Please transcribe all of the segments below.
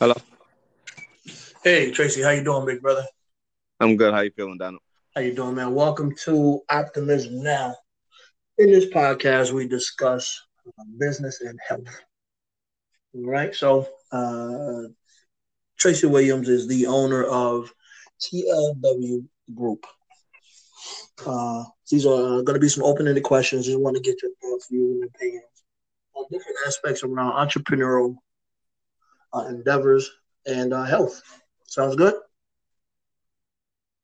Hello. Hey Tracy, how you doing, big brother? I'm good. How you feeling, Donald? How you doing, man? Welcome to Optimism Now. In this podcast, we discuss uh, business and health. All right. So, uh, Tracy Williams is the owner of TLW Group. Uh, these are uh, going to be some open-ended questions. Just want to get your thoughts, views, and opinions on different aspects around entrepreneurial uh, endeavors and uh, health. Sounds good.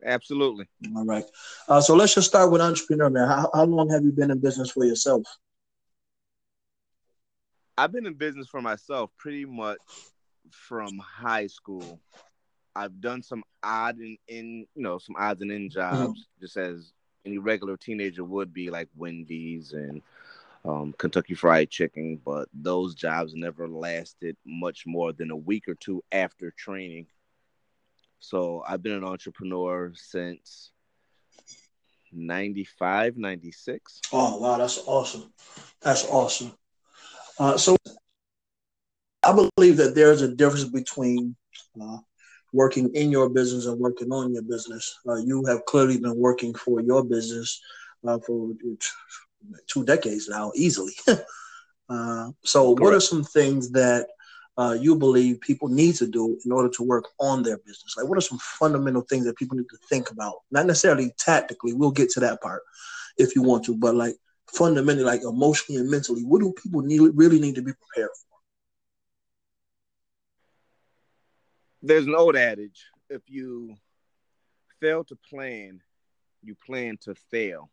Absolutely. All right. Uh, so let's just start with entrepreneur, man. How, how long have you been in business for yourself? I've been in business for myself pretty much from high school. I've done some odd and in you know some odds and end jobs, mm-hmm. just as any regular teenager would be, like Wendy's and um, Kentucky Fried Chicken. But those jobs never lasted much more than a week or two after training. So I've been an entrepreneur since 95, 96. Oh, wow. That's awesome. That's awesome. Uh, so I believe that there's a difference between uh, working in your business and working on your business. Uh, you have clearly been working for your business uh, for two decades now, easily. Uh, so, Correct. what are some things that uh, you believe people need to do in order to work on their business? Like, what are some fundamental things that people need to think about? Not necessarily tactically. We'll get to that part if you want to, but like fundamentally, like emotionally and mentally, what do people need really need to be prepared for? There's an old adage: if you fail to plan, you plan to fail.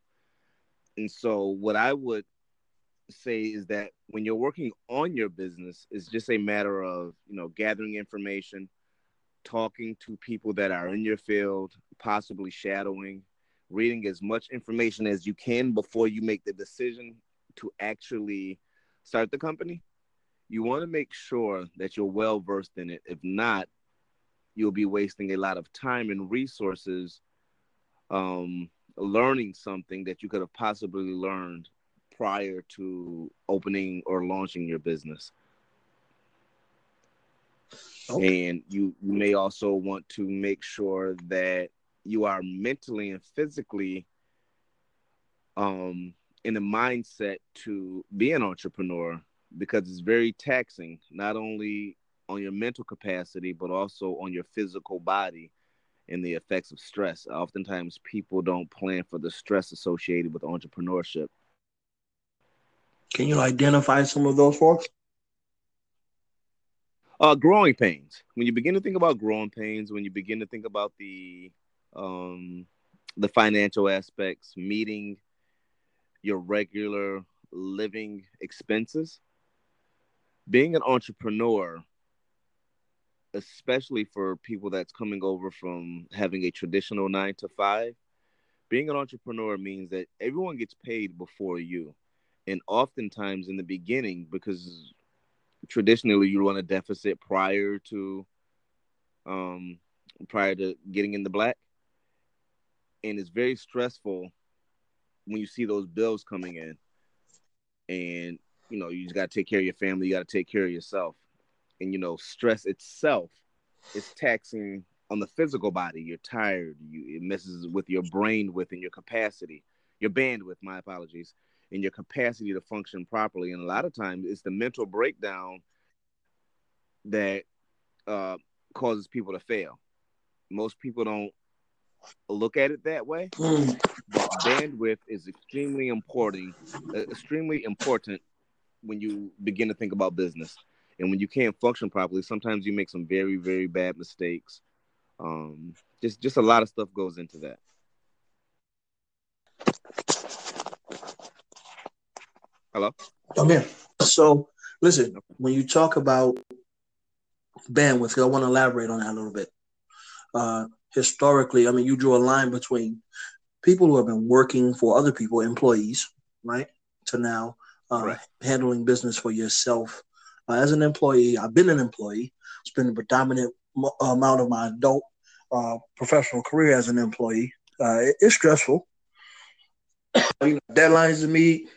And so, what I would say is that when you're working on your business, it's just a matter of you know gathering information, talking to people that are in your field, possibly shadowing, reading as much information as you can before you make the decision to actually start the company. You want to make sure that you're well versed in it. If not, you'll be wasting a lot of time and resources um, learning something that you could have possibly learned prior to opening or launching your business. Okay. And you, you may also want to make sure that you are mentally and physically um, in a mindset to be an entrepreneur because it's very taxing, not only on your mental capacity, but also on your physical body and the effects of stress. Oftentimes, people don't plan for the stress associated with entrepreneurship. Can you identify some of those folks? Uh, growing pains. When you begin to think about growing pains, when you begin to think about the um, the financial aspects, meeting your regular living expenses. Being an entrepreneur, especially for people that's coming over from having a traditional nine to five, being an entrepreneur means that everyone gets paid before you. And oftentimes in the beginning, because traditionally you run a deficit prior to um prior to getting in the black. And it's very stressful when you see those bills coming in. And you know you just got to take care of your family you got to take care of yourself and you know stress itself is taxing on the physical body you're tired you it messes with your brain with and your capacity your bandwidth my apologies and your capacity to function properly and a lot of times it's the mental breakdown that uh, causes people to fail most people don't look at it that way. But bandwidth is extremely important, extremely important when you begin to think about business. And when you can't function properly, sometimes you make some very, very bad mistakes. Um, just, just a lot of stuff goes into that. Hello. Okay. So, listen, when you talk about bandwidth, I want to elaborate on that a little bit. Uh, historically, I mean, you drew a line between people who have been working for other people, employees, right, to now uh, right. handling business for yourself. Uh, as an employee, I've been an employee, spent the predominant mo- amount of my adult uh, professional career as an employee. Uh, it, it's stressful. you know, deadlines to meet,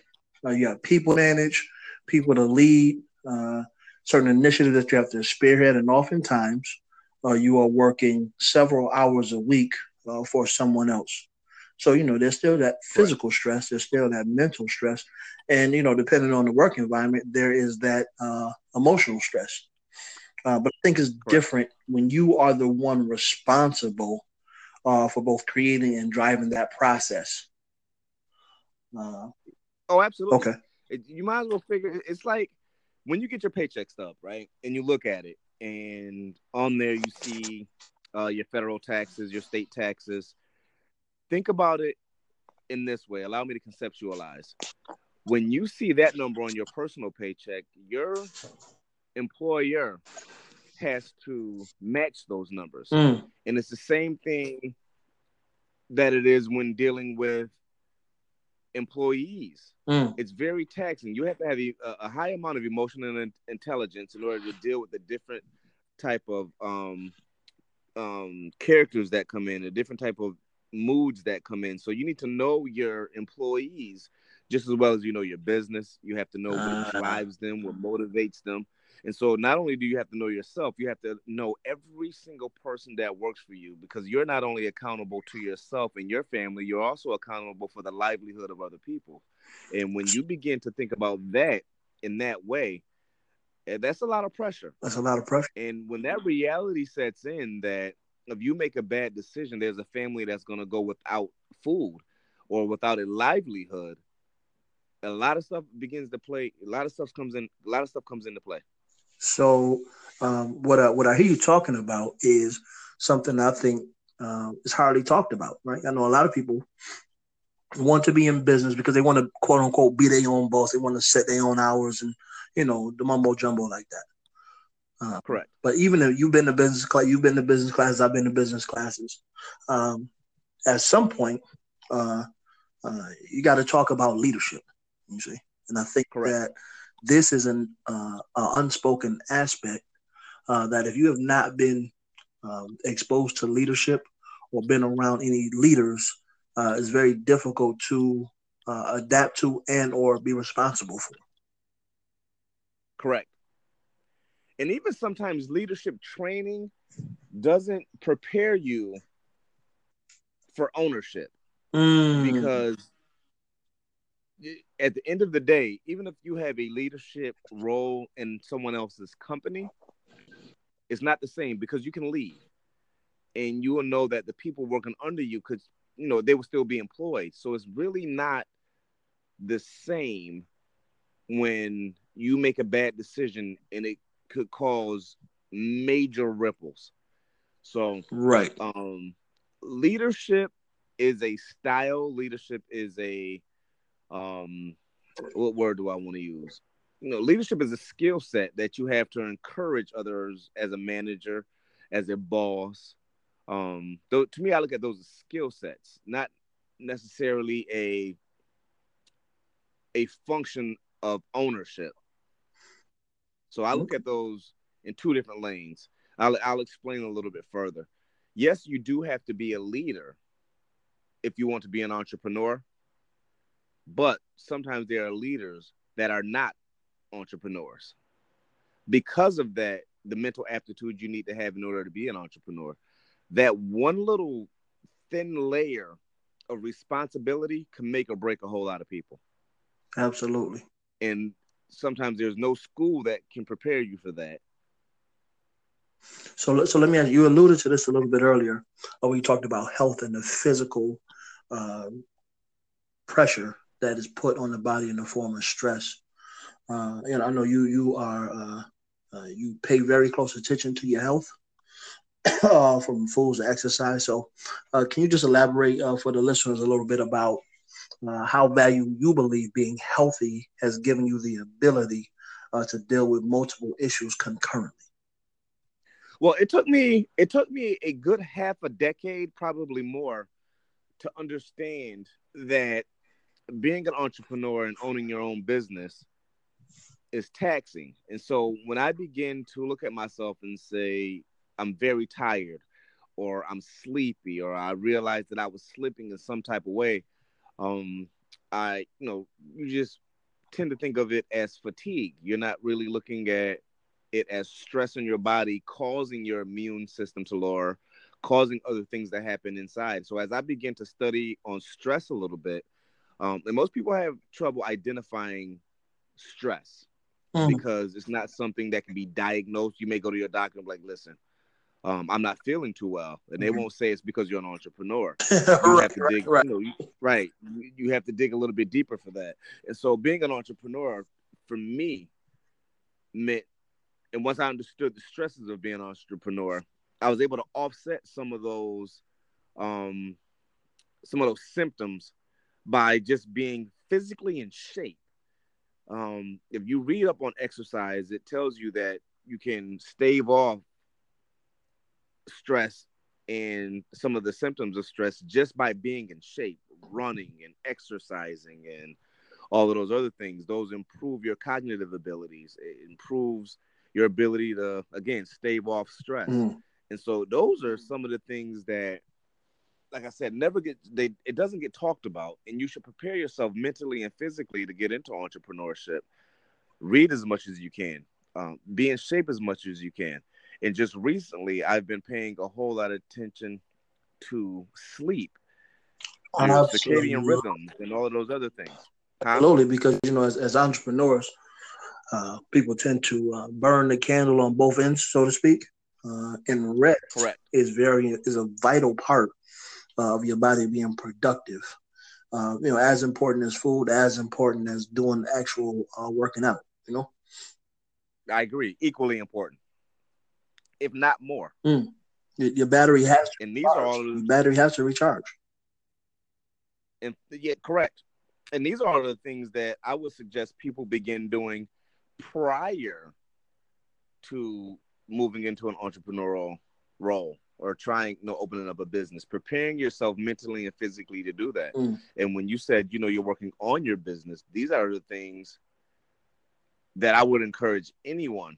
uh, you got people to manage, people to lead. Uh, certain initiatives that you have to spearhead, and oftentimes uh, you are working several hours a week uh, for someone else. So you know, there's still that physical right. stress, there's still that mental stress, and you know, depending on the work environment, there is that uh, emotional stress. Uh, but I think it's right. different when you are the one responsible uh, for both creating and driving that process. Uh, oh, absolutely. Okay. It, you might as well figure. It's like when you get your paycheck stub, right? And you look at it, and on there you see uh, your federal taxes, your state taxes. Think about it in this way. Allow me to conceptualize. When you see that number on your personal paycheck, your employer has to match those numbers. Mm. And it's the same thing that it is when dealing with employees. Mm. It's very taxing. You have to have a, a, high amount of emotional intelligence in order to deal with the different type of um, um, characters that come in, a different type of moods that come in. So you need to know your employees just as well as you know your business. You have to know what uh, drives them, what motivates them. And so not only do you have to know yourself, you have to know every single person that works for you because you're not only accountable to yourself and your family, you're also accountable for the livelihood of other people. And when you begin to think about that in that way, eh, that's a lot of pressure. That's a lot of pressure. And when that reality sets in that if you make a bad decision, there's a family that's going to go without food or without a livelihood. A lot of stuff begins to play. A lot of stuff comes in. A lot of stuff comes into play. So um, what I, what I hear you talking about is something I think uh, is hardly talked about, right? I know a lot of people want to be in business because they want to quote unquote be their own boss. They want to set their own hours and you know the mumbo jumbo like that. Uh, Correct. But even if you've been to business class, you've been to business classes. I've been to business classes. Um, at some point, uh, uh, you got to talk about leadership. You see, and I think Correct. that this is an uh, unspoken aspect uh, that if you have not been um, exposed to leadership or been around any leaders, uh, it's very difficult to uh, adapt to and or be responsible for. Correct. And even sometimes leadership training doesn't prepare you for ownership mm. because at the end of the day, even if you have a leadership role in someone else's company, it's not the same because you can leave and you will know that the people working under you could, you know, they will still be employed. So it's really not the same when you make a bad decision and it could cause major ripples. So, right. Um, leadership is a style, leadership is a um what word do I want to use? You know, leadership is a skill set that you have to encourage others as a manager, as a boss. Um, though to me, I look at those as skill sets, not necessarily a a function of ownership. So I look mm-hmm. at those in two different lanes. I'll I'll explain a little bit further. Yes, you do have to be a leader if you want to be an entrepreneur. But sometimes there are leaders that are not entrepreneurs. Because of that, the mental aptitude you need to have in order to be an entrepreneur, that one little thin layer of responsibility can make or break a whole lot of people. Absolutely. And sometimes there's no school that can prepare you for that. So, so let me ask you. You alluded to this a little bit earlier, when you talked about health and the physical uh, pressure that is put on the body in the form of stress. Uh, and I know you you are uh, uh, you pay very close attention to your health uh, from foods to exercise. So, uh, can you just elaborate uh, for the listeners a little bit about Uh, how value you believe being healthy has given you the ability uh, to deal with multiple issues concurrently? Well, it took me it took me a good half a decade, probably more, to understand that being an entrepreneur and owning your own business is taxing. And so when I begin to look at myself and say, I'm very tired, or I'm sleepy, or I realize that I was slipping in some type of way, um, I, you know, you just tend to think of it as fatigue. You're not really looking at it as stress in your body, causing your immune system to lower, causing other things to happen inside. So as I begin to study on stress a little bit, um, and most people have trouble identifying stress mm. because it's not something that can be diagnosed. You may go to your doctor and be like, listen, um, I'm not feeling too well, and they mm-hmm. won't say it's because you're an entrepreneur. You right, have to dig, right, you know, you, right. You have to dig a little bit deeper for that. And so, being an entrepreneur for me meant, and once I understood the stresses of being an entrepreneur, I was able to offset some of those, um, some of those symptoms by just being physically in shape. Um, if you read up on exercise, it tells you that you can stave off stress and some of the symptoms of stress just by being in shape, running and exercising and all of those other things. Those improve your cognitive abilities. It improves your ability to again stave off stress. Mm. And so those are some of the things that like I said, never get they it doesn't get talked about, and you should prepare yourself mentally and physically to get into entrepreneurship. Read as much as you can, um, be in shape as much as you can, and just recently, I've been paying a whole lot of attention to sleep, circadian rhythms, and all of those other things. Huh? Absolutely, because you know, as, as entrepreneurs, uh, people tend to uh, burn the candle on both ends, so to speak. Uh, and rest Correct. is very is a vital part of your body being productive. Uh, you know, as important as food, as important as doing actual uh, working out. You know, I agree. Equally important if not more. Mm. Your battery has to. And these are all your battery has to recharge. And yeah, correct. And these are all the things that I would suggest people begin doing prior to moving into an entrepreneurial role or trying you know opening up a business preparing yourself mentally and physically to do that mm. and when you said you know you're working on your business these are the things that i would encourage anyone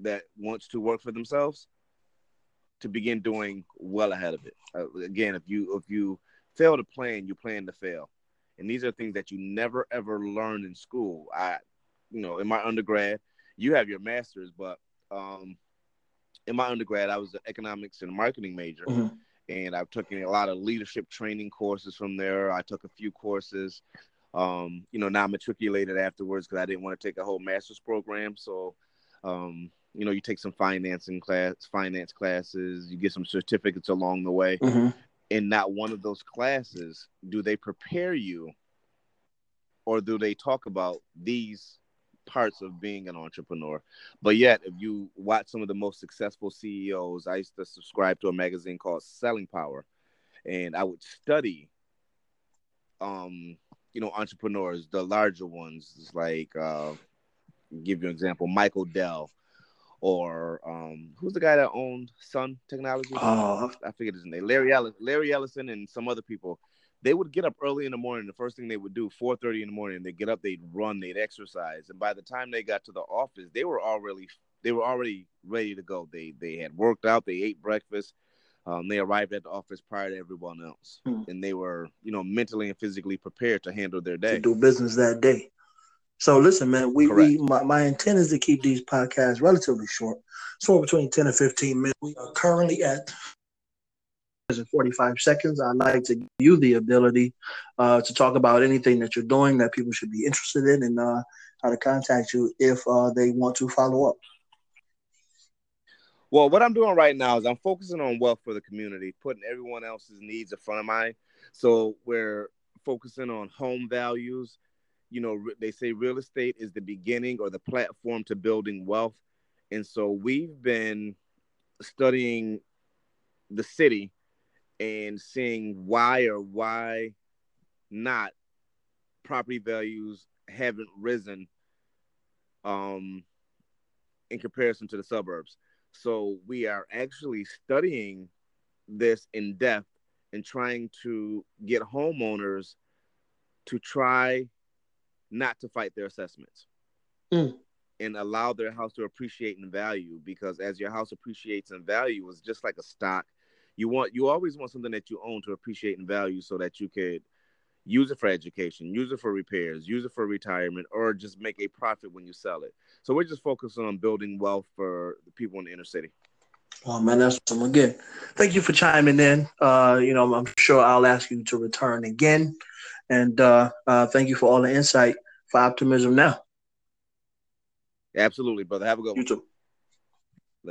that wants to work for themselves to begin doing well ahead of it. Uh, again, if you if you fail to plan, you plan to fail, and these are things that you never ever learned in school. I, you know, in my undergrad, you have your masters, but um, in my undergrad, I was an economics and marketing major, mm-hmm. and I've taken a lot of leadership training courses from there. I took a few courses. Um, you know, now matriculated afterwards because I didn't want to take a whole master's program. So, um, you know you take some financing class finance classes you get some certificates along the way. Mm-hmm. in not one of those classes do they prepare you or do they talk about these parts of being an entrepreneur? But yet if you watch some of the most successful ceos i used to subscribe to a magazine called selling power. And i would study um you know entrepreneurs the larger ones like uh give you an example michael dell or um, who's the guy that owned Sun Technology? Uh, I forget his name. Larry Ellis, Larry Ellison, and some other people. They would get up early in the morning. The first thing they would do, four thirty in the morning, they get up, they'd run, they'd exercise, and by the time they got to the office, they were already they were already ready to go. They they had worked out, they ate breakfast. Um, they arrived at the office prior to everyone else, hmm. and they were, you know, mentally and physically prepared to handle their day. To do business that day. So listen, man, we, we my, my intent is to keep these podcasts relatively short, so between 10 and 15 minutes. We are currently at 45 seconds. I'd like to give you the ability uh, to talk about anything that you're doing that people should be interested in and uh, how to contact you if uh, they want to follow up. Well, what I'm doing right now is I'm focusing on wealth for the community, putting everyone else's needs in front of mine. So we're focusing on home values, you know, they say real estate is the beginning or the platform to building wealth. And so we've been studying the city and seeing why or why not property values haven't risen um, in comparison to the suburbs. So we are actually studying this in depth and trying to get homeowners to try not to fight their assessments mm. and allow their house to appreciate in value because as your house appreciates in value it's just like a stock you want you always want something that you own to appreciate in value so that you could use it for education use it for repairs use it for retirement or just make a profit when you sell it So we're just focusing on building wealth for the people in the inner city. Oh man, that's awesome. Again, thank you for chiming in. Uh, you know, I'm sure I'll ask you to return again. And uh, uh, thank you for all the insight for optimism now. Absolutely, brother. Have a good one. You too.